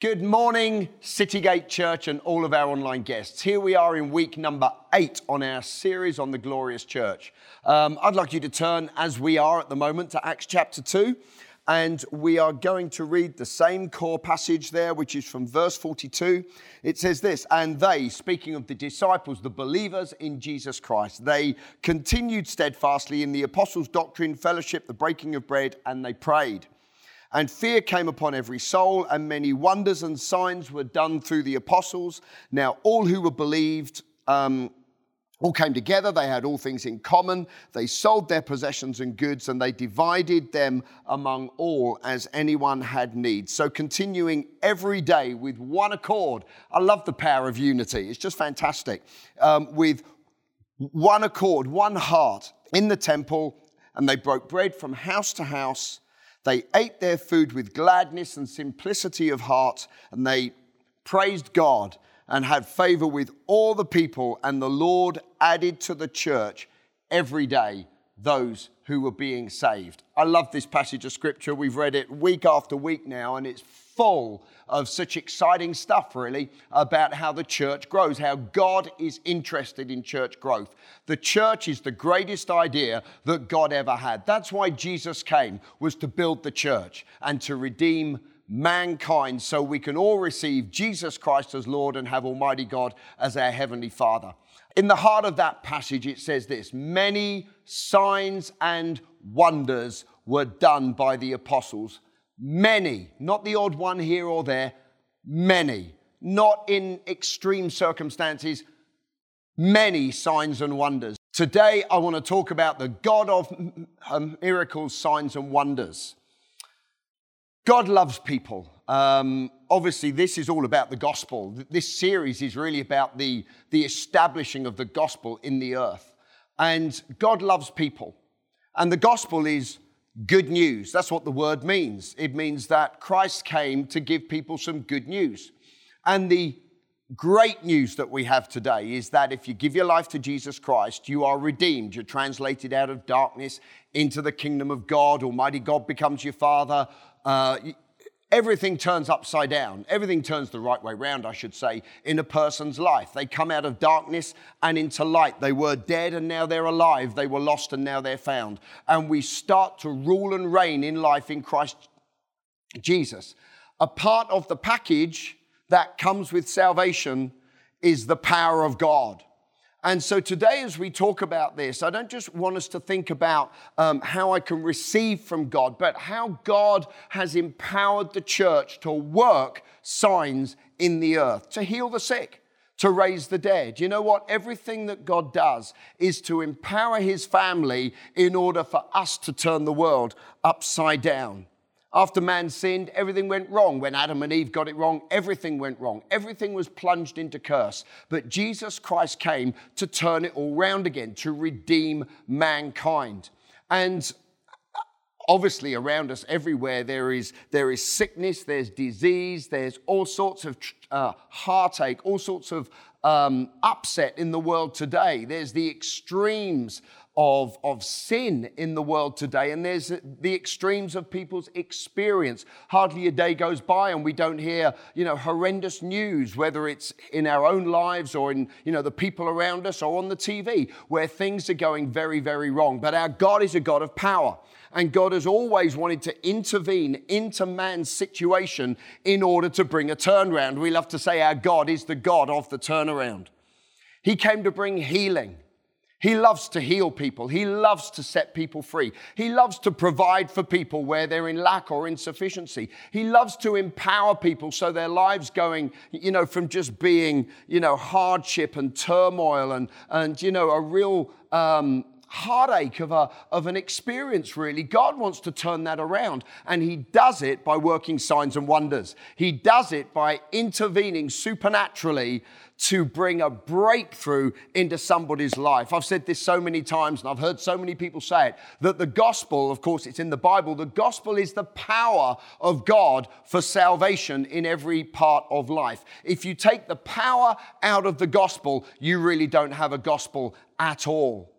Good morning, Citygate Church, and all of our online guests. Here we are in week number eight on our series on the glorious church. Um, I'd like you to turn, as we are at the moment, to Acts chapter 2, and we are going to read the same core passage there, which is from verse 42. It says this And they, speaking of the disciples, the believers in Jesus Christ, they continued steadfastly in the apostles' doctrine, fellowship, the breaking of bread, and they prayed. And fear came upon every soul, and many wonders and signs were done through the apostles. Now, all who were believed, um, all came together. They had all things in common. They sold their possessions and goods, and they divided them among all as anyone had need. So, continuing every day with one accord. I love the power of unity. It's just fantastic. Um, with one accord, one heart in the temple, and they broke bread from house to house they ate their food with gladness and simplicity of heart, and they praised God and had favor with all the people. And the Lord added to the church every day those who were being saved. I love this passage of scripture. We've read it week after week now, and it's full of such exciting stuff, really, about how the church grows, how God is interested in church growth. The church is the greatest idea that God ever had. That's why Jesus came, was to build the church and to redeem mankind so we can all receive Jesus Christ as Lord and have Almighty God as our Heavenly Father. In the heart of that passage, it says this many signs and wonders were done by the apostles Many, not the odd one here or there, many, not in extreme circumstances, many signs and wonders. Today, I want to talk about the God of miracles, signs, and wonders. God loves people. Um, obviously, this is all about the gospel. This series is really about the, the establishing of the gospel in the earth. And God loves people. And the gospel is good news. That's what the word means. It means that Christ came to give people some good news. And the great news that we have today is that if you give your life to Jesus Christ, you are redeemed. You're translated out of darkness into the kingdom of God. Almighty God becomes your Father. Uh, everything turns upside down. Everything turns the right way round, I should say, in a person's life. They come out of darkness and into light. They were dead and now they're alive. They were lost and now they're found. And we start to rule and reign in life in Christ Jesus. A part of the package that comes with salvation is the power of God. And so today, as we talk about this, I don't just want us to think about um, how I can receive from God, but how God has empowered the church to work signs in the earth, to heal the sick, to raise the dead. You know what? Everything that God does is to empower his family in order for us to turn the world upside down. After man sinned, everything went wrong. When Adam and Eve got it wrong, everything went wrong. Everything was plunged into curse. But Jesus Christ came to turn it all round again, to redeem mankind. And obviously around us everywhere there is there is sickness there's disease there's all sorts of uh, heartache all sorts of um, upset in the world today there's the extremes of, of sin in the world today, and there's the extremes of people's experience. Hardly a day goes by and we don't hear, you know, horrendous news, whether it's in our own lives or in, you know, the people around us or on the TV, where things are going very, very wrong. But our God is a God of power. And God has always wanted to intervene into man's situation in order to bring a turnaround. We love to say our God is the God of the turnaround. He came to bring healing. He loves to heal people. He loves to set people free. He loves to provide for people where they're in lack or insufficiency. He loves to empower people so their lives going, you know, from just being, you know, hardship and turmoil and, and you know, a real um, heartache of, a, of an experience, really. God wants to turn that around, and He does it by working signs and wonders. He does it by intervening supernaturally to bring a breakthrough into somebody's life. I've said this so many times and I've heard so many people say it that the gospel, of course, it's in the Bible, the gospel is the power of God for salvation in every part of life. If you take the power out of the gospel, you really don't have a gospel at all.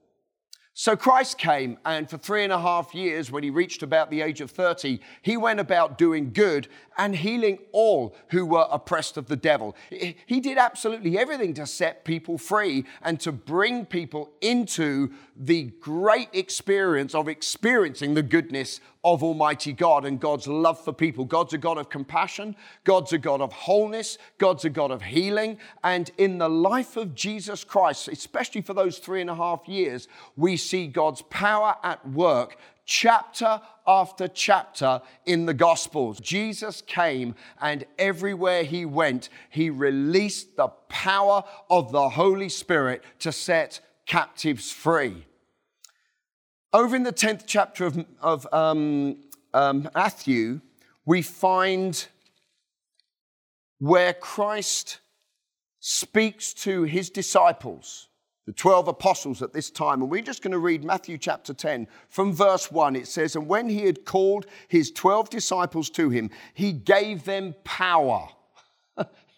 So Christ came, and for three and a half years, when he reached about the age of 30, he went about doing good and healing all who were oppressed of the devil. He did absolutely everything to set people free and to bring people into the great experience of experiencing the goodness of Almighty God and God's love for people. God's a God of compassion, God's a God of wholeness, God's a God of healing. And in the life of Jesus Christ, especially for those three and a half years, we see God's power at work chapter after chapter in the Gospels. Jesus came, and everywhere he went, he released the power of the Holy Spirit to set captives free. Over in the 10th chapter of, of um, um, Matthew, we find where Christ speaks to his disciples, the 12 apostles at this time. And we're just going to read Matthew chapter 10 from verse 1. It says, And when he had called his 12 disciples to him, he gave them power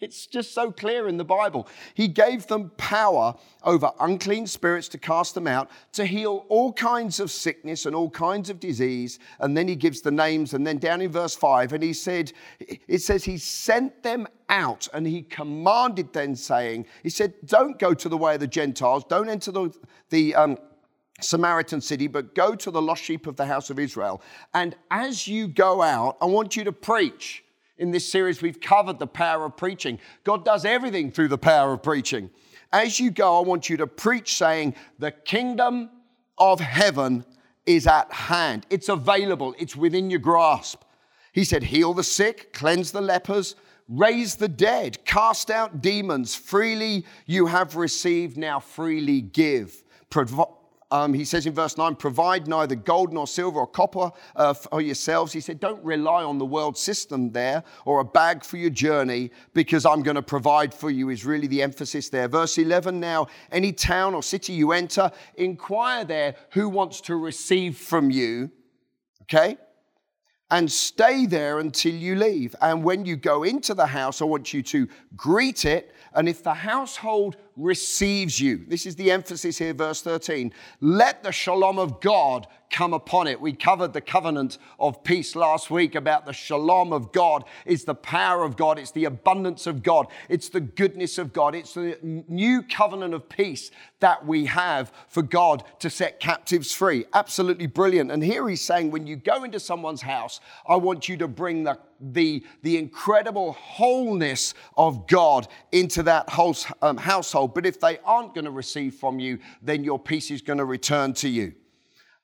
it's just so clear in the Bible. He gave them power over unclean spirits to cast them out, to heal all kinds of sickness and all kinds of disease. And then he gives the names. And then down in verse 5, and he said, it says, He sent them out and he commanded them, saying, He said, Don't go to the way of the Gentiles, don't enter the, the um, Samaritan city, but go to the lost sheep of the house of Israel. And as you go out, I want you to preach. In this series, we've covered the power of preaching. God does everything through the power of preaching. As you go, I want you to preach saying, The kingdom of heaven is at hand. It's available, it's within your grasp. He said, Heal the sick, cleanse the lepers, raise the dead, cast out demons. Freely you have received, now freely give. Um, he says in verse 9, provide neither gold nor silver or copper uh, for yourselves. He said, don't rely on the world system there or a bag for your journey because I'm going to provide for you, is really the emphasis there. Verse 11 now, any town or city you enter, inquire there who wants to receive from you. Okay? and stay there until you leave. And when you go into the house, I want you to greet it. And if the household receives you, this is the emphasis here, verse 13, let the shalom of God come upon it. We covered the covenant of peace last week about the shalom of God. It's the power of God, it's the abundance of God, it's the goodness of God, it's the new covenant of peace that we have for God to set captives free. Absolutely brilliant. And here he's saying, when you go into someone's house, I want you to bring the the, the incredible wholeness of God into that whole, um, household. But if they aren't going to receive from you, then your peace is going to return to you.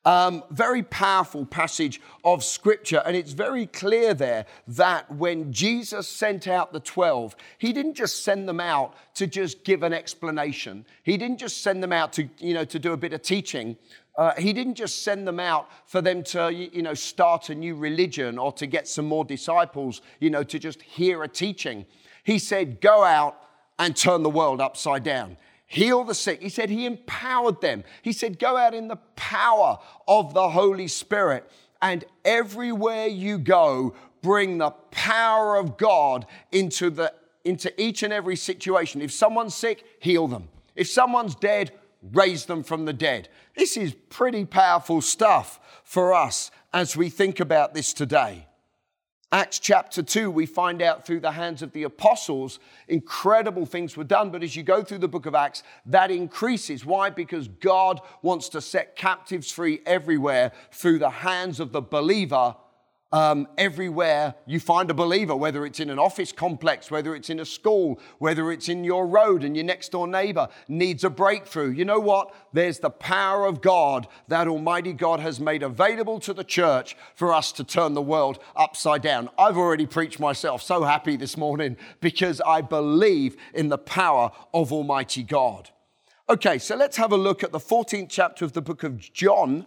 Um, very powerful passage of scripture, and it's very clear there that when Jesus sent out the 12, he didn't just send them out to just give an explanation. He didn't just send them out to, you know, to do a bit of teaching. Uh, he didn't just send them out for them to, you know, start a new religion or to get some more disciples, you know, to just hear a teaching. He said, go out and turn the world upside down heal the sick. He said he empowered them. He said, go out in the power of the Holy Spirit. And everywhere you go, bring the power of God into, the, into each and every situation. If someone's sick, heal them. If someone's dead, raise them from the dead. This is pretty powerful stuff for us as we think about this today. Acts chapter 2, we find out through the hands of the apostles, incredible things were done. But as you go through the book of Acts, that increases. Why? Because God wants to set captives free everywhere through the hands of the believer um, everywhere you find a believer, whether it's in an office complex, whether it's in a school, whether it's in your road and your next door neighbor needs a breakthrough. You know what? There's the power of God that Almighty God has made available to the church for us to turn the world upside down. I've already preached myself so happy this morning because I believe in the power of Almighty God. Okay, so let's have a look at the 14th chapter of the book of John.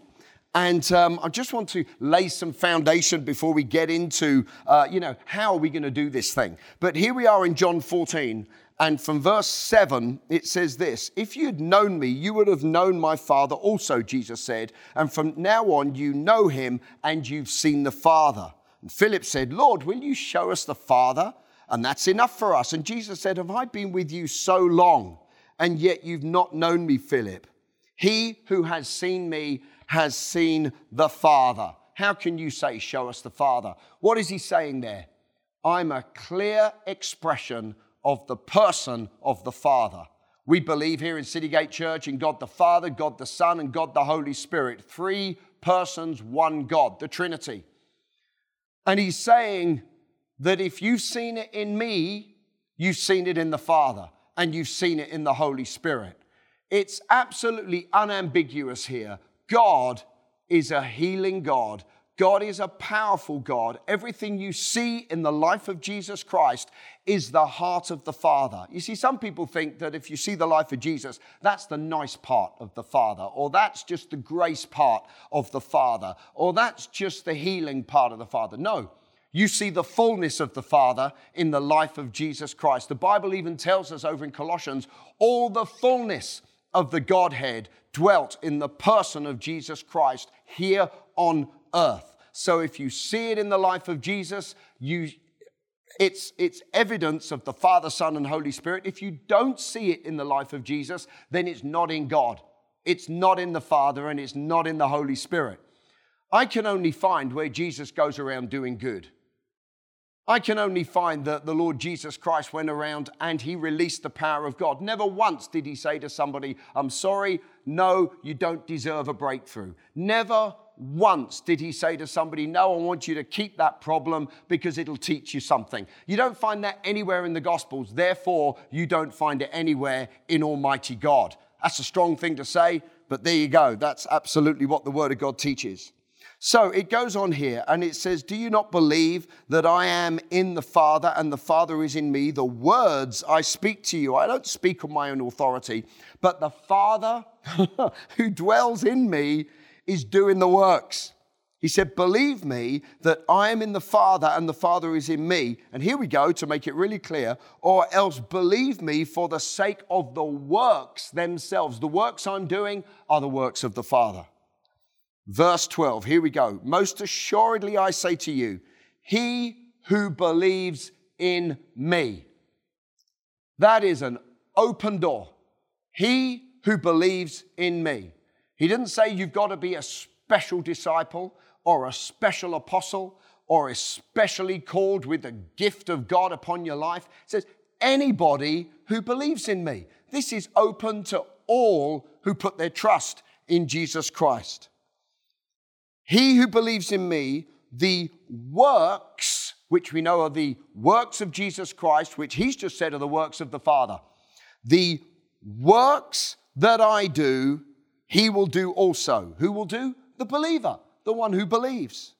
And um, I just want to lay some foundation before we get into, uh, you know, how are we going to do this thing? But here we are in John 14, and from verse 7, it says this If you'd known me, you would have known my Father also, Jesus said. And from now on, you know him and you've seen the Father. And Philip said, Lord, will you show us the Father? And that's enough for us. And Jesus said, Have I been with you so long, and yet you've not known me, Philip? He who has seen me has seen the Father. How can you say, Show us the Father? What is he saying there? I'm a clear expression of the person of the Father. We believe here in Citygate Church in God the Father, God the Son, and God the Holy Spirit. Three persons, one God, the Trinity. And he's saying that if you've seen it in me, you've seen it in the Father, and you've seen it in the Holy Spirit. It's absolutely unambiguous here. God is a healing God. God is a powerful God. Everything you see in the life of Jesus Christ is the heart of the Father. You see, some people think that if you see the life of Jesus, that's the nice part of the Father, or that's just the grace part of the Father, or that's just the healing part of the Father. No, you see the fullness of the Father in the life of Jesus Christ. The Bible even tells us over in Colossians all the fullness of the Godhead dwelt in the person of Jesus Christ here on earth. So if you see it in the life of Jesus, you it's, it's evidence of the Father, Son, and Holy Spirit. If you don't see it in the life of Jesus, then it's not in God. It's not in the Father and it's not in the Holy Spirit. I can only find where Jesus goes around doing good. I can only find that the Lord Jesus Christ went around and he released the power of God. Never once did he say to somebody, I'm sorry, no, you don't deserve a breakthrough. Never once did he say to somebody, No, I want you to keep that problem because it'll teach you something. You don't find that anywhere in the Gospels. Therefore, you don't find it anywhere in Almighty God. That's a strong thing to say, but there you go. That's absolutely what the Word of God teaches. So it goes on here and it says, Do you not believe that I am in the Father and the Father is in me? The words I speak to you, I don't speak on my own authority, but the Father who dwells in me is doing the works. He said, Believe me that I am in the Father and the Father is in me. And here we go to make it really clear, or else believe me for the sake of the works themselves. The works I'm doing are the works of the Father. Verse 12, here we go. Most assuredly I say to you, he who believes in me. That is an open door. He who believes in me. He didn't say you've got to be a special disciple or a special apostle or especially called with the gift of God upon your life. Says, anybody who believes in me. This is open to all who put their trust in Jesus Christ. He who believes in me, the works, which we know are the works of Jesus Christ, which he's just said are the works of the Father, the works that I do, he will do also. Who will do? The believer, the one who believes.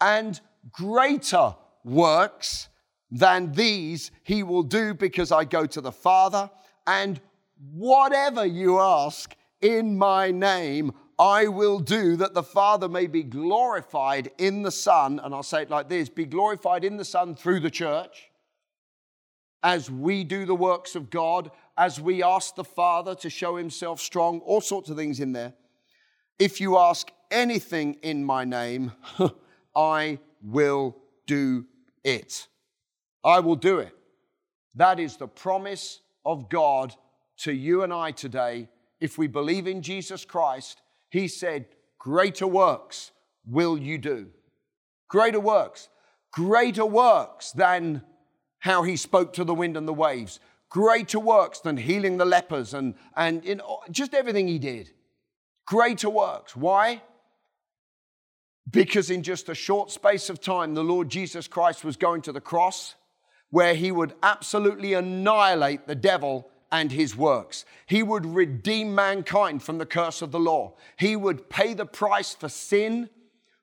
And greater works than these he will do because I go to the Father. And whatever you ask in my name, I will do that the Father may be glorified in the Son. And I'll say it like this be glorified in the Son through the church as we do the works of God as we ask the Father to show himself strong, all sorts of things in there. If you ask anything in my name, I will do it. I will do it. That is the promise of God to you and I today. If we believe in Jesus Christ, He said, Greater works will you do. Greater works. Greater works than how He spoke to the wind and the waves greater works than healing the lepers and, and in, just everything he did. Greater works. Why? Because in just a short space of time, the Lord Jesus Christ was going to the cross where he would absolutely annihilate the devil and his works. He would redeem mankind from the curse of the law. He would pay the price for sin,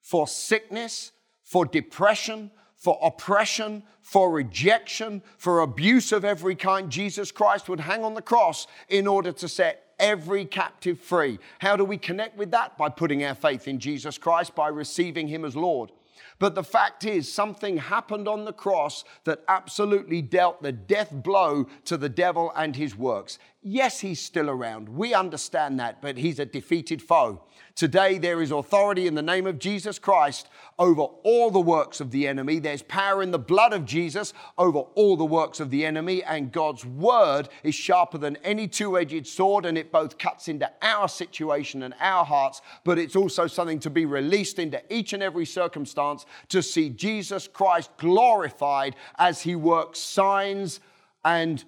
for sickness, for depression, for oppression, for rejection, for abuse of every kind, Jesus Christ would hang on the cross in order to set every captive free. How do we connect with that? By putting our faith in Jesus Christ, by receiving Him as Lord. But the fact is, something happened on the cross that absolutely dealt the death blow to the devil and his works. Yes, he's still around. We understand that, but he's a defeated foe. Today, there is authority in the name of Jesus Christ over all the works of the enemy. There's power in the blood of Jesus over all the works of the enemy. And God's word is sharper than any two edged sword, and it both cuts into our situation and our hearts, but it's also something to be released into each and every circumstance to see Jesus Christ glorified as he works signs and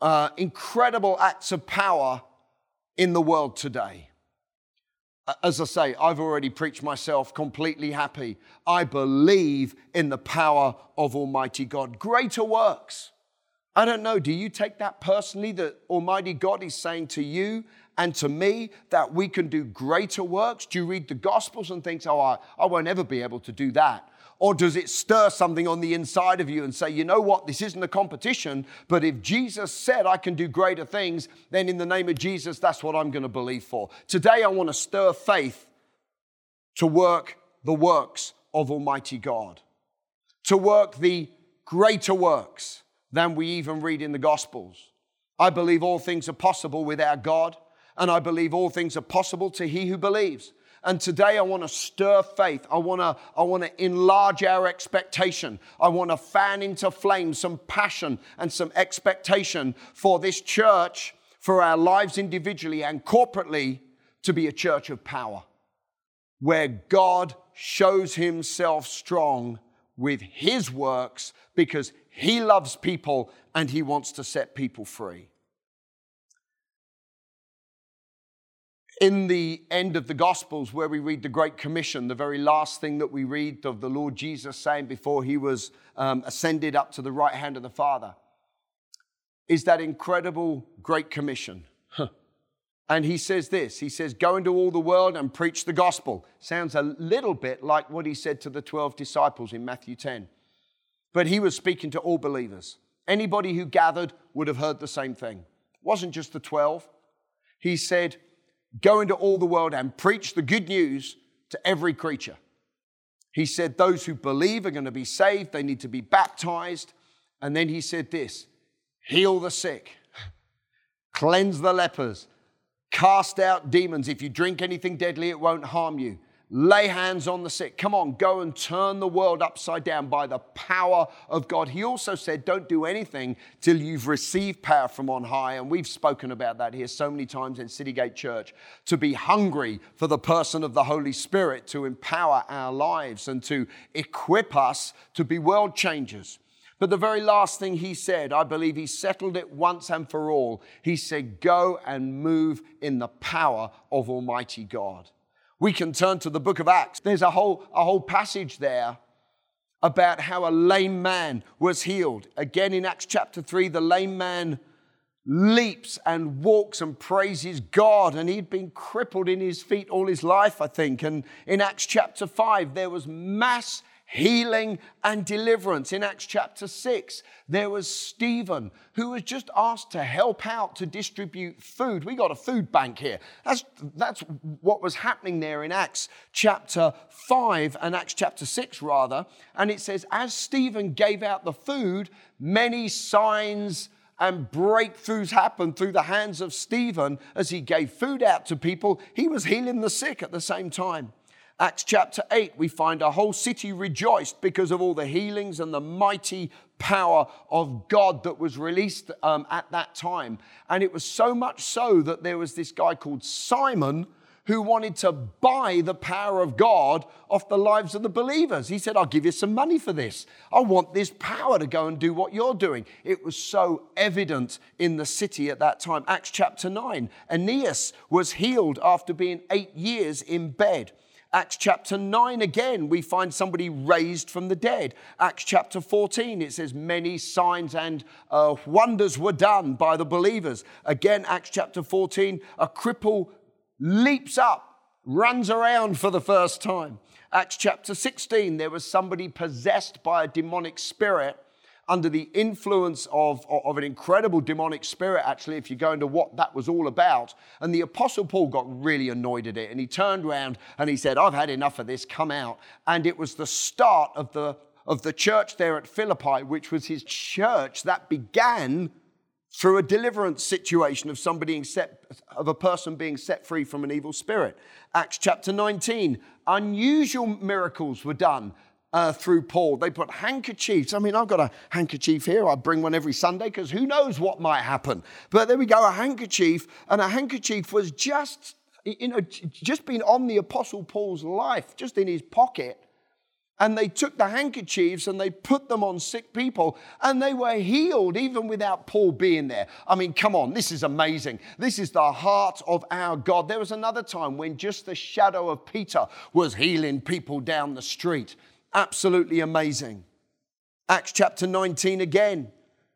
uh, incredible acts of power in the world today. As I say, I've already preached myself completely happy. I believe in the power of Almighty God. Greater works. I don't know, do you take that personally that Almighty God is saying to you and to me that we can do greater works? Do you read the Gospels and think, oh, I, I won't ever be able to do that? Or does it stir something on the inside of you and say, you know what, this isn't a competition, but if Jesus said I can do greater things, then in the name of Jesus, that's what I'm going to believe for. Today, I want to stir faith to work the works of Almighty God, to work the greater works than we even read in the Gospels. I believe all things are possible with our God, and I believe all things are possible to he who believes. And today I want to stir faith. I want to, I want to enlarge our expectation. I want to fan into flame some passion and some expectation for this church, for our lives individually and corporately, to be a church of power where God shows himself strong with his works because he loves people and he wants to set people free. In the end of the Gospels, where we read the Great Commission, the very last thing that we read of the Lord Jesus saying before he was um, ascended up to the right hand of the Father, is that incredible Great Commission. And he says this He says, Go into all the world and preach the gospel. Sounds a little bit like what he said to the 12 disciples in Matthew 10. But he was speaking to all believers. Anybody who gathered would have heard the same thing. It wasn't just the 12. He said, Go into all the world and preach the good news to every creature. He said, Those who believe are going to be saved, they need to be baptized. And then he said this heal the sick, cleanse the lepers, cast out demons. If you drink anything deadly, it won't harm you lay hands on the sick. Come on, go and turn the world upside down by the power of God. He also said, Don't do anything till you've received power from on high. And we've spoken about that here so many times in Citygate Church to be hungry for the person of the Holy Spirit to empower our lives and to equip us to be world changers. But the very last thing he said, I believe he settled it once and for all. He said, Go and move in the power of Almighty God. We can turn to the book of Acts. There's a whole, a whole passage there about how a lame man was healed. Again, in Acts chapter 3, the lame man leaps and walks and praises God. And he'd been crippled in his feet all his life, I think. And in Acts chapter 5, there was mass healing and deliverance. In Acts chapter 6, there was Stephen who was just asked to help out to distribute food. We got a food bank here. That's, that's what was happening there in Acts chapter 5 and Acts chapter 6, rather. And it says, as Stephen gave out the food, many signs and breakthroughs happened through the hands of Stephen as he gave food out to people. He was healing the sick at the same time. Acts chapter 8, we find a whole city rejoiced because of all the healings and the mighty power of God that was released um, at that time. And it was so much so that there was this guy called Simon who wanted to buy the power of God off the lives of the believers. He said, I'll give you some money for this. I want this power to go and do what you're doing. It was so evident in the city at that time. Acts chapter 9 Aeneas was healed after being eight years in bed. Acts chapter 9, again, we find somebody raised from the dead. Acts chapter 14, it says, Many signs and uh, wonders were done by the believers. Again, Acts chapter 14, a cripple leaps up, runs around for the first time. Acts chapter 16, there was somebody possessed by a demonic spirit under the influence of, of an incredible demonic spirit, actually, if you go into what that was all about. And the Apostle Paul got really annoyed at it. And he turned around and he said, I've had enough of this, come out. And it was the start of the, of the church there at Philippi, which was his church that began through a deliverance situation of somebody set, of a person being set free from an evil spirit. Acts chapter 19, unusual miracles were done uh, through Paul. They put handkerchiefs. I mean, I've got a handkerchief here. I bring one every Sunday because who knows what might happen. But there we go, a handkerchief, and a handkerchief was just, you know, just been on the Apostle Paul's life, just in his pocket and they took the handkerchiefs and they put them on sick people and they were healed even without Paul being there. I mean, come on, this is amazing. This is the heart of our God. There was another time when just the shadow of Peter was healing people down the street. Absolutely amazing. Acts chapter 19 again.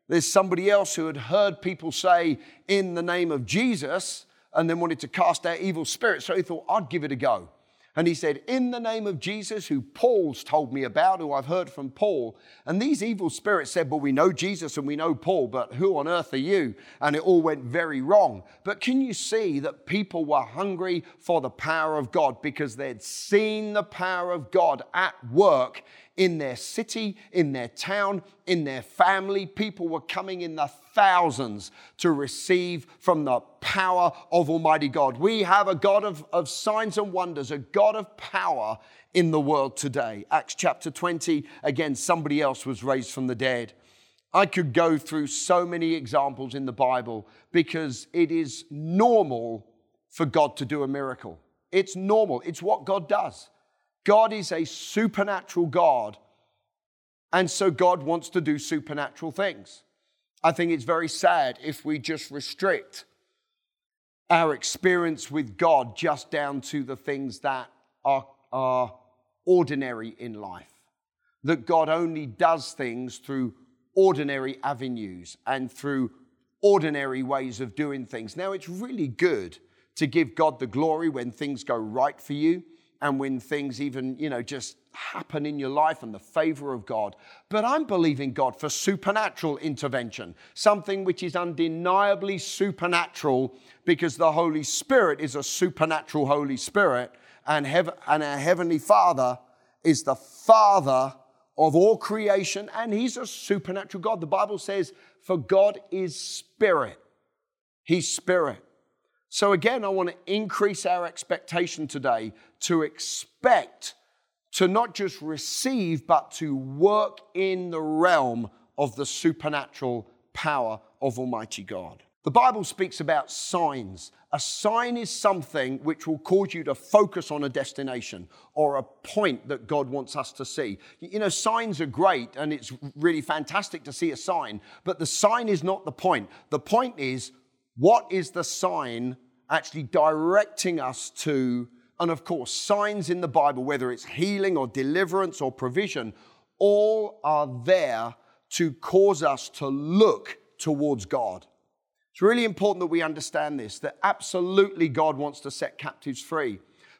There's somebody else who had heard people say in the name of Jesus and then wanted to cast out evil spirits. So he thought, I'd give it a go. And he said, In the name of Jesus, who Paul's told me about, who I've heard from Paul. And these evil spirits said, Well, we know Jesus and we know Paul, but who on earth are you? And it all went very wrong. But can you see that people were hungry for the power of God because they'd seen the power of God at work in their city, in their town, in their family. People were coming in the thousands to receive from the power of Almighty God. We have a God of, of signs and wonders, a God of power in the world today. Acts chapter 20, again, somebody else was raised from the dead. I could go through so many examples in the Bible because it is normal for God to do a miracle. It's normal, it's what God does. God is a supernatural God, and so God wants to do supernatural things. I think it's very sad if we just restrict our experience with God just down to the things that are, are ordinary in life. That God only does things through ordinary avenues and through ordinary ways of doing things. Now, it's really good to give God the glory when things go right for you and when things even, you know, just happen in your life and the favor of God. But I'm believing God for supernatural intervention, something which is undeniably supernatural because the Holy Spirit is a supernatural Holy Spirit, and, hev- and our Heavenly Father is the Father of all creation, and He's a supernatural God. The Bible says, For God is spirit, He's spirit. So, again, I want to increase our expectation today to expect to not just receive, but to work in the realm of the supernatural power of Almighty God. The Bible speaks about signs. A sign is something which will cause you to focus on a destination or a point that God wants us to see. You know, signs are great and it's really fantastic to see a sign, but the sign is not the point. The point is what is the sign actually directing us to? And of course, signs in the Bible, whether it's healing or deliverance or provision, all are there to cause us to look towards God. It's really important that we understand this that absolutely God wants to set captives free.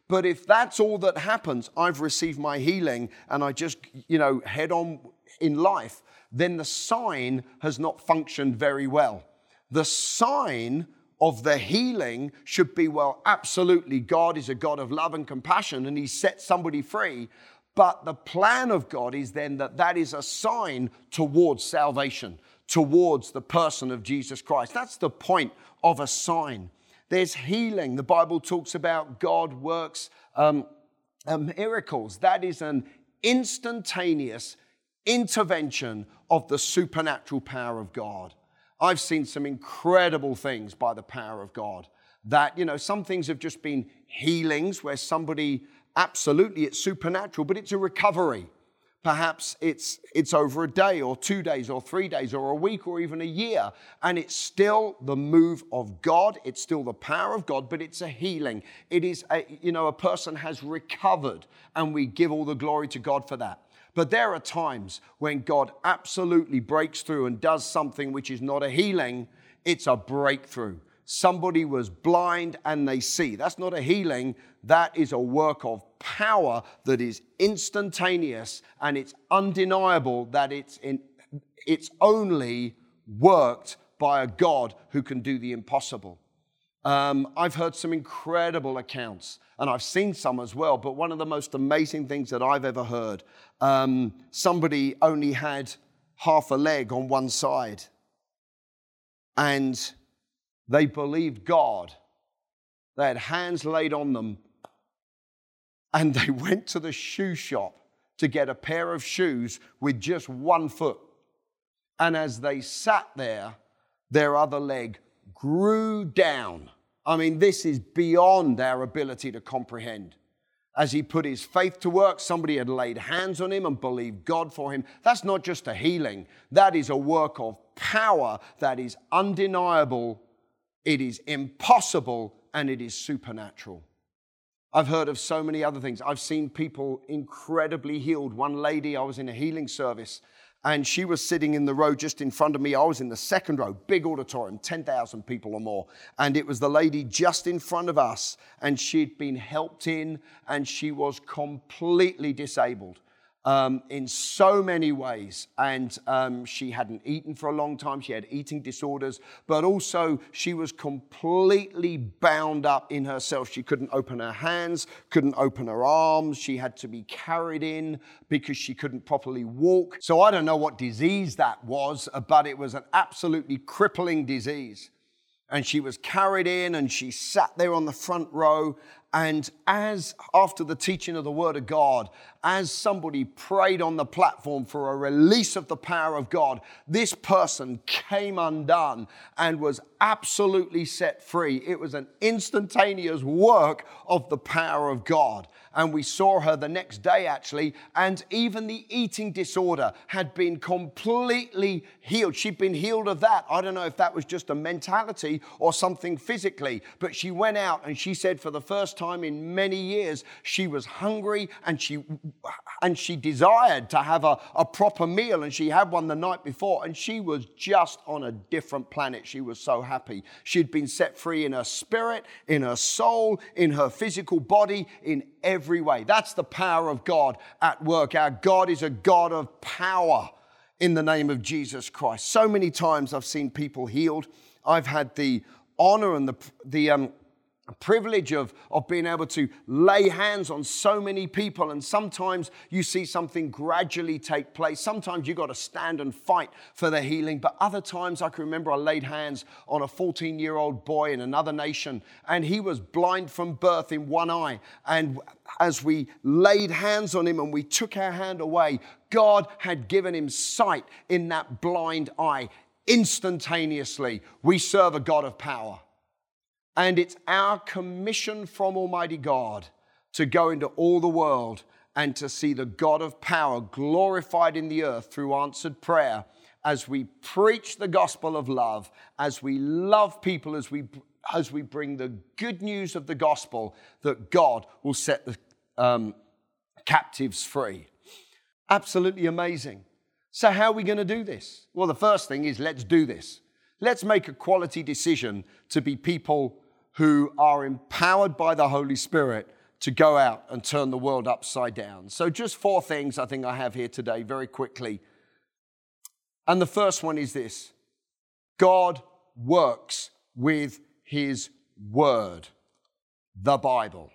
But if that's all that happens, I've received my healing and I just, you know, head on in life, then the sign has not functioned very well. The sign of the healing should be well, absolutely, God is a God of love and compassion and He sets somebody free. But the plan of God is then that that is a sign towards salvation, towards the person of Jesus Christ. That's the point of a sign. There's healing. The Bible talks about God works um, uh, miracles. That is an instantaneous intervention of the supernatural power of God. I've seen some incredible things by the power of God. That, you know, some things have just been healings where somebody, absolutely, it's supernatural, but it's a recovery. Perhaps it's, it's over a day or two days or three days or a week or even a year. And it's still the move of God. It's still the power of God, but it's a healing. It is, a, you know, a person has recovered and we give all the glory to God for that. But there are times when God absolutely breaks through and does something which is not a healing, it's a breakthrough. Somebody was blind and they see. That's not a healing, that is a work of power that is instantaneous and it's undeniable that it's, in, it's only worked by a God who can do the impossible. Um, I've heard some incredible accounts, and I've seen some as well. But one of the most amazing things that I've ever heard um, somebody only had half a leg on one side. and they believed God. They had hands laid on them, and they went to the shoe shop to get a pair of shoes with just one foot. And as they sat there, their other leg grew down. I mean, this is beyond our ability to comprehend. As he put his faith to work, somebody had laid hands on him and believed God for him. That's not just a healing, that is a work of power that is undeniable, it is impossible, and it is supernatural. I've heard of so many other things. I've seen people incredibly healed. One lady, I was in a healing service, and she was sitting in the row just in front of me. I was in the second row, big auditorium, 10,000 people or more. And it was the lady just in front of us, and she'd been helped in, and she was completely disabled um, in so many ways. And um, she hadn't eaten for a long time, she had eating disorders, but also she was completely bound up in herself. She couldn't open her hands, couldn't open her arms, she had to be carried in because she couldn't properly walk. So I don't know what disease that was, but it was an absolutely crippling disease and she was carried in and she sat there on the front row and as after the teaching of the Word of God, as somebody prayed on the platform for a release of the power of God, this person came undone and was absolutely set free. It was an instantaneous work of the power of God and we saw her the next day actually, and even the eating disorder had been completely healed. She'd been healed of that. I don't know if that was just a mentality or something physically, but she went out and she said for the first time in many years, she was hungry and she and she desired to have a, a proper meal, and she had one the night before, and she was just on a different planet. She was so happy. She'd been set free in her spirit, in her soul, in her physical body, in every way. That's the power of God at work. Our God is a God of power in the name of Jesus Christ. So many times I've seen people healed. I've had the honor and the, the um, privilege of, of being able to lay hands on so many people. And sometimes you see something gradually take place. Sometimes you got to stand and fight for the healing. But other times, I can remember I laid hands on a 14 year old boy in another nation, and he was blind from birth in one eye. And as we laid hands on him and we took our hand away, God had given him sight in that blind eye. Instantaneously, we serve a God of power. And it's our commission from Almighty God to go into all the world and to see the God of power glorified in the earth through answered prayer as we preach the gospel of love, as we love people, as we, as we bring the good news of the gospel that God will set the um, captives free. Absolutely amazing. So, how are we going to do this? Well, the first thing is let's do this. Let's make a quality decision to be people who are empowered by the Holy Spirit to go out and turn the world upside down. So, just four things I think I have here today, very quickly. And the first one is this God works with His Word, the Bible.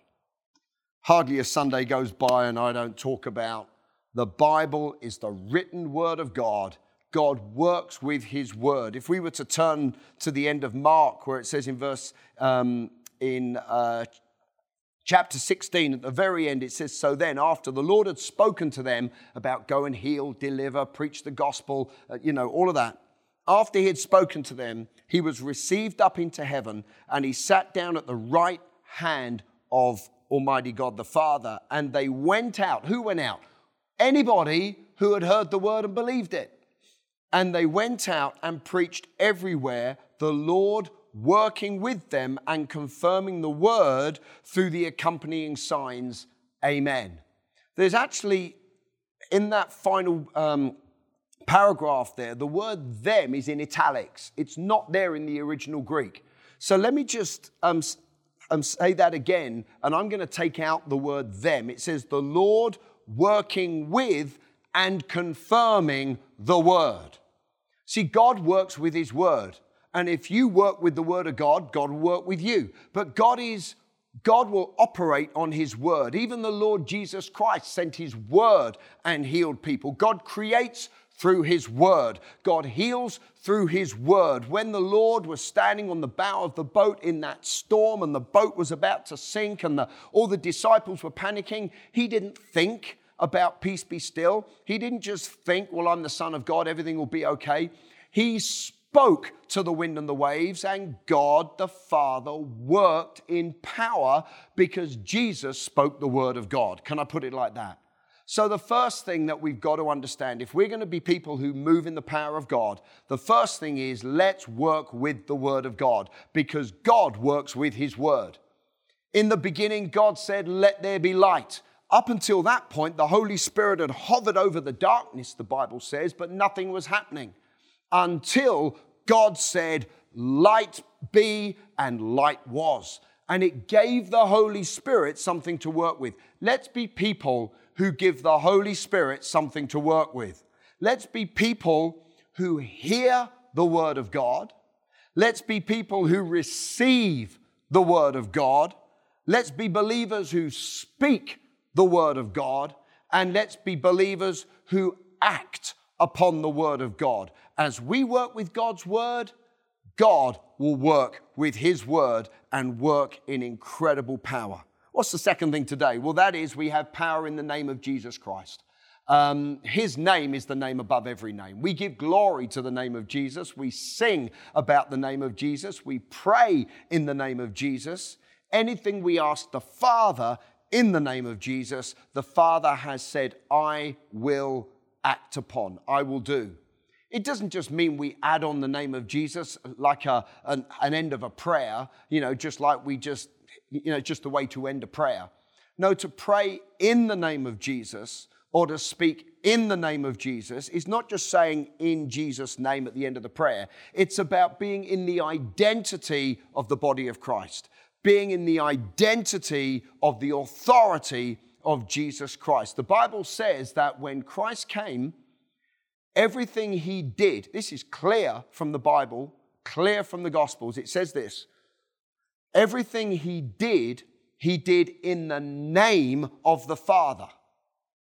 Hardly a Sunday goes by and I don't talk about the Bible is the written Word of God God works with his word. If we were to turn to the end of Mark, where it says in verse, um, in uh, chapter 16, at the very end, it says, So then, after the Lord had spoken to them about go and heal, deliver, preach the gospel, uh, you know, all of that, after he had spoken to them, he was received up into heaven and he sat down at the right hand of Almighty God the Father. And they went out. Who went out? Anybody who had heard the word and believed it. And they went out and preached everywhere, the Lord working with them and confirming the word through the accompanying signs. Amen. There's actually, in that final um, paragraph there, the word them is in italics. It's not there in the original Greek. So let me just um, um, say that again, and I'm going to take out the word them. It says, the Lord working with and confirming the word. See, God works with His Word. And if you work with the Word of God, God will work with you. But God is God will operate on His Word. Even the Lord Jesus Christ sent His Word and healed people. God creates through his word. God heals through his word. When the Lord was standing on the bow of the boat in that storm and the boat was about to sink and the, all the disciples were panicking, he didn't think about peace be still. He didn't just think, well, I'm the Son of God, everything will be okay. He spoke to the wind and the waves, and God the Father worked in power because Jesus spoke the word of God. Can I put it like that? So, the first thing that we've got to understand if we're going to be people who move in the power of God, the first thing is let's work with the Word of God because God works with His Word. In the beginning, God said, Let there be light. Up until that point, the Holy Spirit had hovered over the darkness, the Bible says, but nothing was happening until God said, Light be, and light was. And it gave the Holy Spirit something to work with. Let's be people who give the Holy Spirit something to work with. Let's be people who hear the Word of God. Let's be people who receive the Word of God. Let's be believers who speak the Word of God, and let's be believers who act upon the Word of God. As we work with God's Word, God will work with His Word and work in incredible power. What's the second thing today? Well, that is we have power in the name of Jesus Christ. Um, his name is the name above every name. We give glory to the name of Jesus. We sing about the name of Jesus. We pray in the name of Jesus. Anything we ask the Father in the name of Jesus, the Father has said, I will act upon, I will do. It doesn't just mean we add on the name of Jesus like a, an, an end of a prayer, you know, just like we just, you know, just the way to end a prayer. No, to pray in the name of Jesus or to speak in the name of Jesus is not just saying in Jesus' name at the end of the prayer. It's about being in the identity of the body of Christ being in the identity of the authority of Jesus Christ. The Bible says that when Christ came, everything he did, this is clear from the Bible, clear from the Gospels. It says this everything he did, he did in the name of the Father.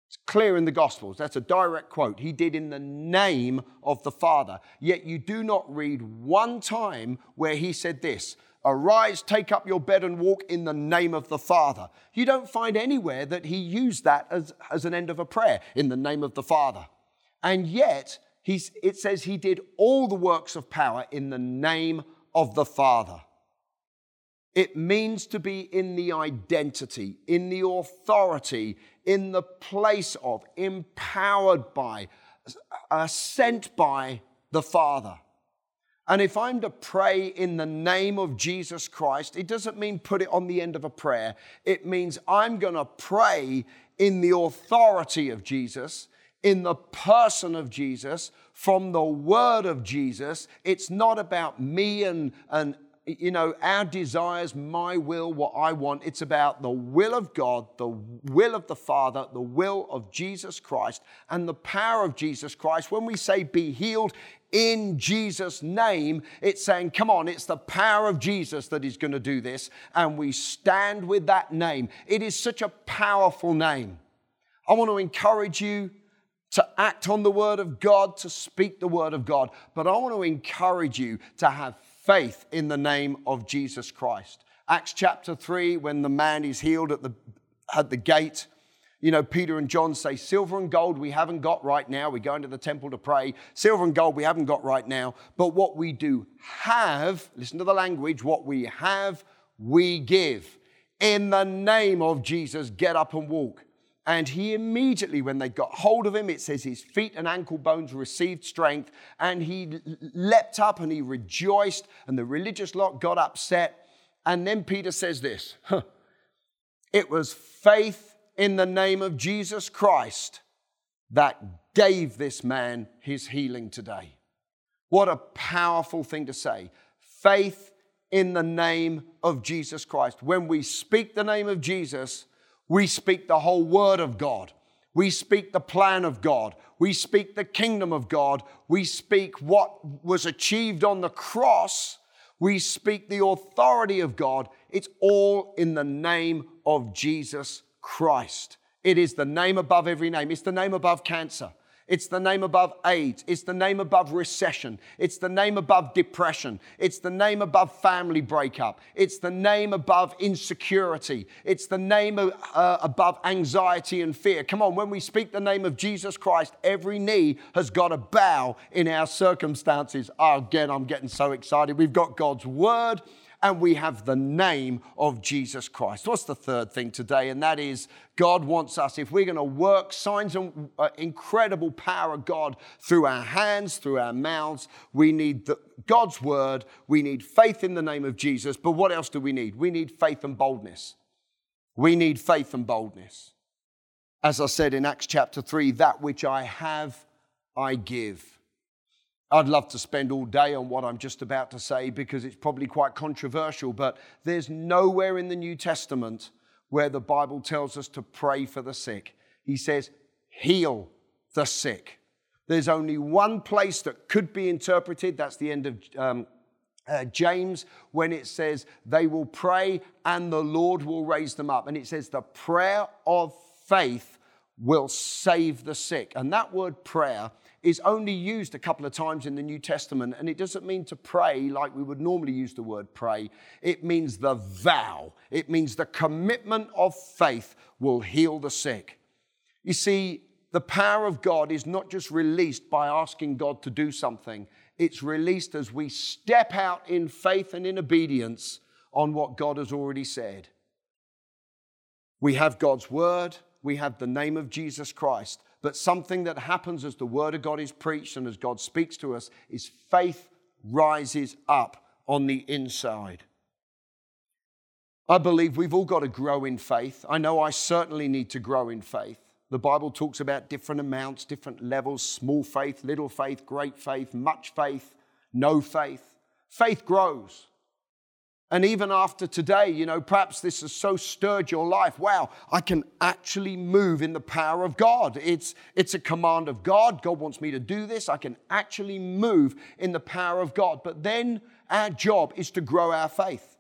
It's clear in the Gospels. That's a direct quote. He did in the name of the Father. Yet you do not read one time where he said this Arise, take up your bed and walk in the name of the Father. You don't find anywhere that he used that as, as an end of a prayer, in the name of the Father. And yet, he's, it says he did all the works of power in the name of the Father. It means to be in the identity, in the authority, in the place of, empowered by, uh, sent by the Father. And if I'm to pray in the name of Jesus Christ, it doesn't mean put it on the end of a prayer. It means I'm going to pray in the authority of Jesus, in the person of Jesus, from the word of Jesus. It's not about me and, and you know, our desires, my will, what I want. It's about the will of God, the will of the Father, the will of Jesus Christ, and the power of Jesus Christ. When we say be healed in Jesus' name, it's saying, come on, it's the power of Jesus that is going to do this. And we stand with that name. It is such a powerful name. I want to encourage you to act on the word of God, to speak the word of God, but I want to encourage you to have faith in the name of Jesus Christ. Acts chapter 3, when the man is healed at the, at the gate, you know, Peter and John say, Silver and gold we haven't got right now. We go into the temple to pray. Silver and gold we haven't got right now. But what we do have, listen to the language, what we have, we give. In the name of Jesus, get up and walk. And he immediately, when they got hold of him, it says his feet and ankle bones received strength, and he leapt up and he rejoiced, and the religious lot got upset. And then Peter says this It was faith in the name of Jesus Christ that gave this man his healing today. What a powerful thing to say. Faith in the name of Jesus Christ. When we speak the name of Jesus, we speak the whole word of God. We speak the plan of God. We speak the kingdom of God. We speak what was achieved on the cross. We speak the authority of God. It's all in the name of Jesus Christ. It is the name above every name. It's the name above cancer. It's the name above AIDS. It's the name above recession. It's the name above depression. It's the name above family breakup. It's the name above insecurity. It's the name uh, above anxiety and fear. Come on, when we speak the name of Jesus Christ, every knee has got to bow in our circumstances. Oh, again, I'm getting so excited. We've got God's word and we have the name of Jesus Christ. What's the third thing today? And that is God wants us, if we're going to work signs and uh, incredible power of God through our hands, through our mouths, we need the, God's word, we need faith in the name of Jesus. But what else do we need? We need faith and boldness. We need faith and boldness. As I said in Acts chapter 3, that which I have, I give. I'd love to spend all day on what I'm just about to say because it's probably quite controversial, but there's nowhere in the New Testament where the Bible tells us to pray for the sick. He says, heal the sick. There's only one place that could be interpreted, that's the end of um, uh, James, when it says, they will pray and the Lord will raise them up. And it says, the prayer of faith will save the sick. And that word prayer is only used a couple of times in the New Testament, and it doesn't mean to pray like we would normally use the word pray. It means the vow, it means the commitment of faith will heal the sick. You see, the power of God is not just released by asking God to do something, it's released as we step out in faith and in obedience on what God has already said. We have God's word, we have the name of Jesus Christ. But something that happens as the word of God is preached and as God speaks to us is faith rises up on the inside. I believe we've all got to grow in faith. I know I certainly need to grow in faith. The Bible talks about different amounts, different levels small faith, little faith, great faith, much faith, no faith. Faith grows. And even after today, you know, perhaps this has so stirred your life. Wow, I can actually move in the power of God. It's, it's a command of God. God wants me to do this. I can actually move in the power of God. But then our job is to grow our faith.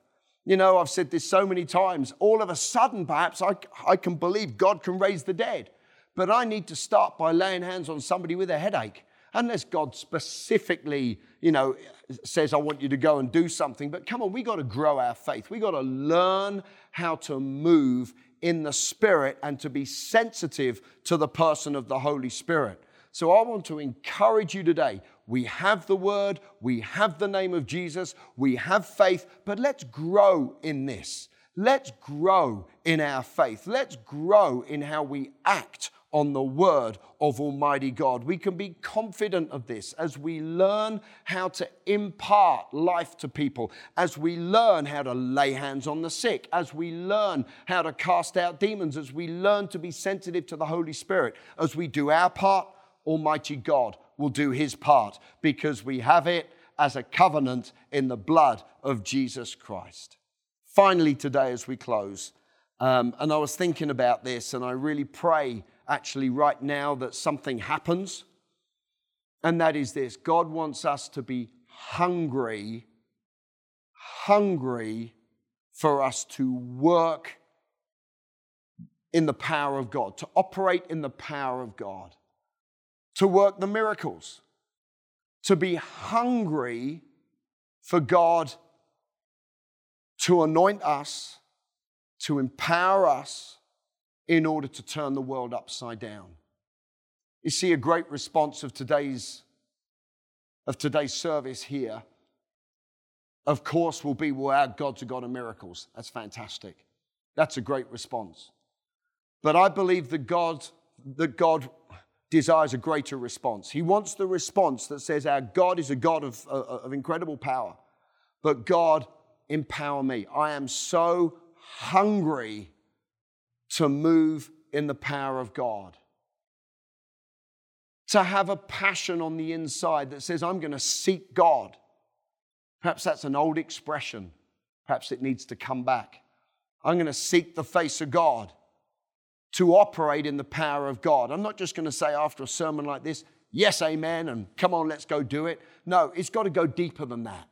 You know, I've said this so many times. All of a sudden, perhaps I, I can believe God can raise the dead. But I need to start by laying hands on somebody with a headache unless God specifically, you know, says, I want you to go and do something. But come on, we got to grow our faith. We got to learn how to move in the Spirit and to be sensitive to the person of the Holy Spirit. So I want to encourage you today. We have the word, we have the name of Jesus, we have faith, but let's grow in this. Let's grow in our faith. Let's grow in how we act on the word of Almighty God. We can be confident of this as we learn how to impart life to people, as we learn how to lay hands on the sick, as we learn how to cast out demons, as we learn to be sensitive to the Holy Spirit. As we do our part, Almighty God will do his part because we have it as a covenant in the blood of Jesus Christ. Finally, today, as we close, um, and I was thinking about this, and I really pray actually right now that something happens. And that is this God wants us to be hungry, hungry for us to work in the power of God, to operate in the power of God, to work the miracles, to be hungry for God to anoint us, to empower us in order to turn the world upside down. You see, a great response of today's, of today's service here, of course, will be, well, our God's a God of miracles. That's fantastic. That's a great response. But I believe that God, that God desires a greater response. He wants the response that says, Our God is a God of, uh, uh, of incredible power, but God, empower me. I am so hungry to move in the power of God. To have a passion on the inside that says, I'm going to seek God. Perhaps that's an old expression. Perhaps it needs to come back. I'm going to seek the face of God to operate in the power of God. I'm not just going to say after a sermon like this, yes, amen, and come on, let's go do it. No, it's got to go deeper than that.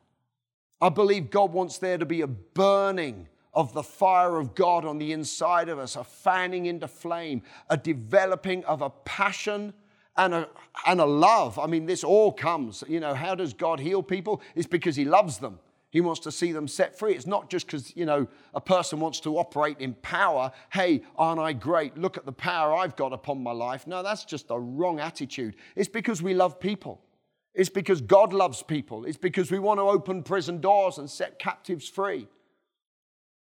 I believe God wants there to be a burning of the fire of God on the inside of us, a fanning into flame, a developing of a passion and a, and a love. I mean, this all comes. You know, how does God heal people? It's because He loves them. He wants to see them set free. It's not just because, you know, a person wants to operate in power. Hey, aren't I great? Look at the power I've got upon my life. No, that's just a wrong attitude. It's because we love people. It's because God loves people. It's because we want to open prison doors and set captives free.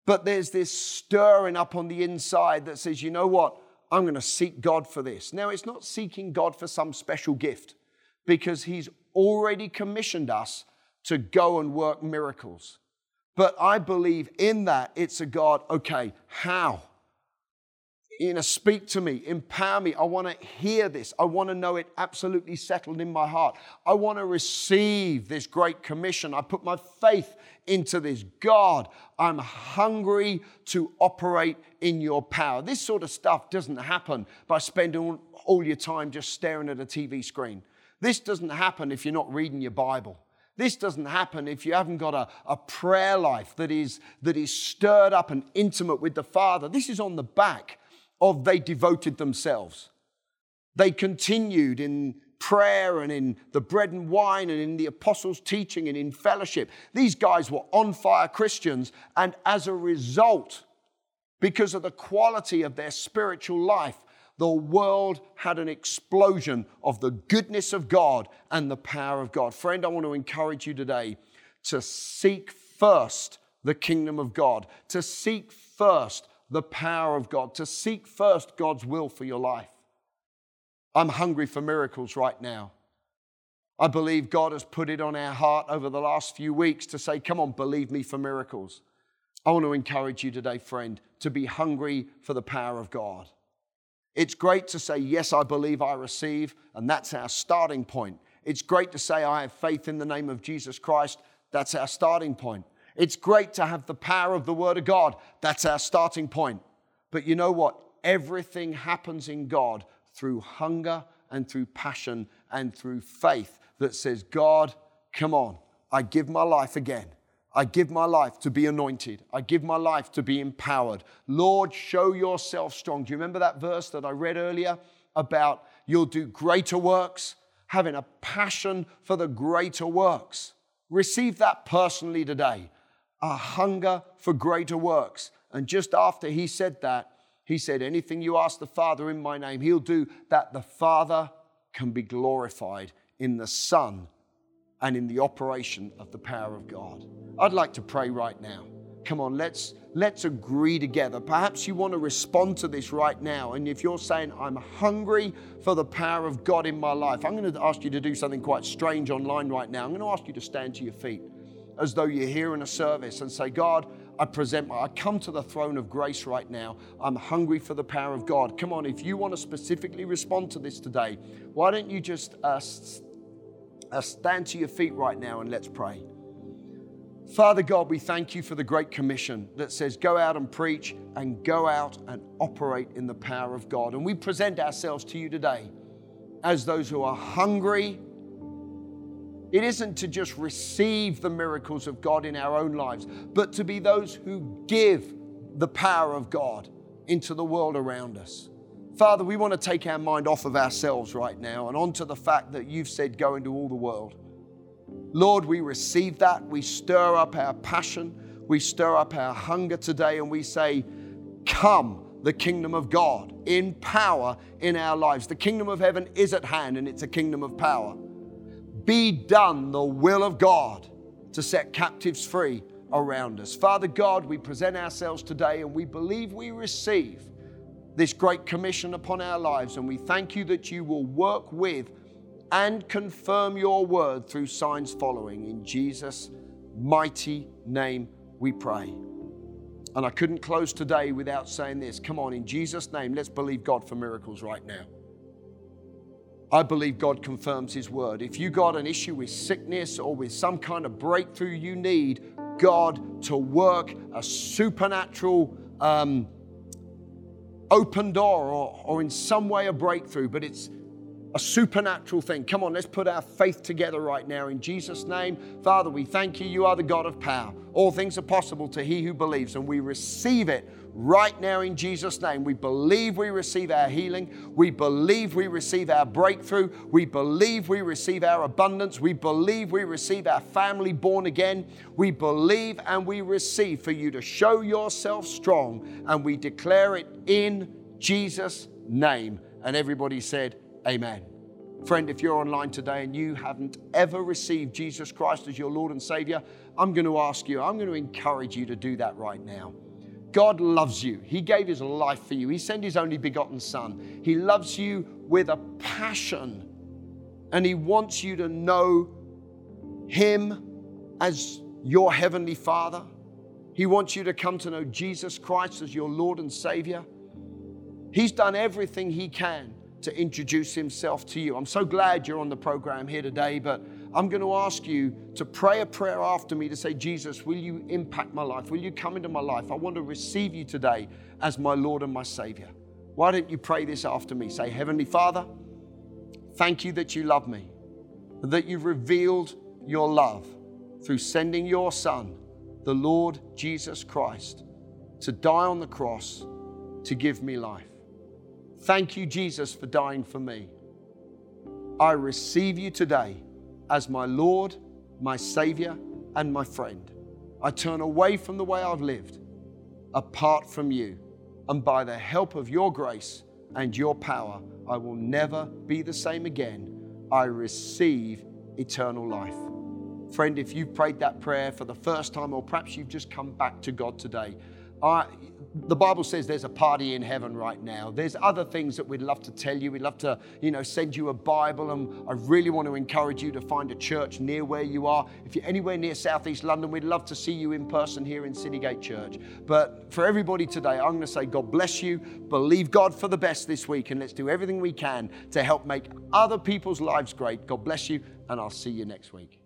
But there's this stirring up on the inside that says, you know what? I'm going to seek God for this. Now, it's not seeking God for some special gift because He's already commissioned us to go and work miracles. But I believe in that it's a God, okay, how? You know, speak to me, empower me. I want to hear this. I want to know it absolutely settled in my heart. I want to receive this great commission. I put my faith into this. God, I'm hungry to operate in your power. This sort of stuff doesn't happen by spending all your time just staring at a TV screen. This doesn't happen if you're not reading your Bible. This doesn't happen if you haven't got a, a prayer life that is, that is stirred up and intimate with the Father. This is on the back of they devoted themselves. They continued in prayer and in the bread and wine and in the apostles' teaching and in fellowship. These guys were on fire Christians, and as a result, because of the quality of their spiritual life, the world had an explosion of the goodness of God and the power of God. Friend, I want to encourage you today to seek first the kingdom of God, to seek first the power of God, to seek first God's will for your life. I'm hungry for miracles right now. I believe God has put it on our heart over the last few weeks to say, Come on, believe me for miracles. I want to encourage you today, friend, to be hungry for the power of God. It's great to say, Yes, I believe I receive, and that's our starting point. It's great to say, I have faith in the name of Jesus Christ. That's our starting point. It's great to have the power of the Word of God. That's our starting point. But you know what? Everything happens in God through hunger and through passion and through faith that says, God, come on, I give my life again. I give my life to be anointed. I give my life to be empowered. Lord, show yourself strong. Do you remember that verse that I read earlier about you'll do greater works? Having a passion for the greater works. Receive that personally today. A hunger for greater works. And just after he said that, he said, Anything you ask the Father in my name, he'll do that the Father can be glorified in the Son and in the operation of the power of God. I'd like to pray right now. Come on, let's let's agree together. Perhaps you want to respond to this right now. And if you're saying, I'm hungry for the power of God in my life, I'm going to ask you to do something quite strange online right now. I'm going to ask you to stand to your feet as though you're here in a service and say, God, I present my, I come to the throne of grace right now. I'm hungry for the power of God. Come on, if you want to specifically respond to this today, why don't you just uh, uh, stand to your feet right now and let's pray. Father God, we thank you for the Great Commission that says, go out and preach and go out and operate in the power of God. And we present ourselves to you today as those who are hungry. It isn't to just receive the miracles of God in our own lives, but to be those who give the power of God into the world around us. Father, we want to take our mind off of ourselves right now and onto the fact that you've said, go into all the world. Lord, we receive that. We stir up our passion. We stir up our hunger today and we say, Come, the kingdom of God, in power in our lives. The kingdom of heaven is at hand and it's a kingdom of power. Be done the will of God to set captives free around us. Father God, we present ourselves today and we believe we receive this great commission upon our lives. And we thank you that you will work with and confirm your word through signs following. In Jesus' mighty name we pray. And I couldn't close today without saying this. Come on, in Jesus' name, let's believe God for miracles right now. I believe God confirms His word. If you got an issue with sickness or with some kind of breakthrough, you need God to work a supernatural um, open door or, or in some way a breakthrough, but it's a supernatural thing. Come on, let's put our faith together right now in Jesus' name. Father, we thank you. You are the God of power. All things are possible to he who believes, and we receive it right now in Jesus' name. We believe we receive our healing. We believe we receive our breakthrough. We believe we receive our abundance. We believe we receive our family born again. We believe and we receive for you to show yourself strong, and we declare it in Jesus' name. And everybody said, Amen. Friend, if you're online today and you haven't ever received Jesus Christ as your Lord and Savior, I'm going to ask you, I'm going to encourage you to do that right now. God loves you. He gave His life for you. He sent His only begotten Son. He loves you with a passion and He wants you to know Him as your Heavenly Father. He wants you to come to know Jesus Christ as your Lord and Savior. He's done everything He can to introduce himself to you. I'm so glad you're on the program here today, but I'm going to ask you to pray a prayer after me to say, Jesus, will you impact my life? Will you come into my life? I want to receive you today as my Lord and my Savior. Why don't you pray this after me? Say, Heavenly Father, thank you that you love me, that you've revealed your love through sending your Son, the Lord Jesus Christ, to die on the cross to give me life. Thank you, Jesus, for dying for me. I receive you today as my Lord, my Savior, and my friend. I turn away from the way I've lived apart from you. And by the help of your grace and your power, I will never be the same again. I receive eternal life. Friend, if you've prayed that prayer for the first time, or perhaps you've just come back to God today, I, the Bible says there's a party in heaven right now. There's other things that we'd love to tell you. We'd love to, you know, send you a Bible, and I really want to encourage you to find a church near where you are. If you're anywhere near Southeast London, we'd love to see you in person here in Citygate Church. But for everybody today, I'm going to say God bless you. Believe God for the best this week, and let's do everything we can to help make other people's lives great. God bless you, and I'll see you next week.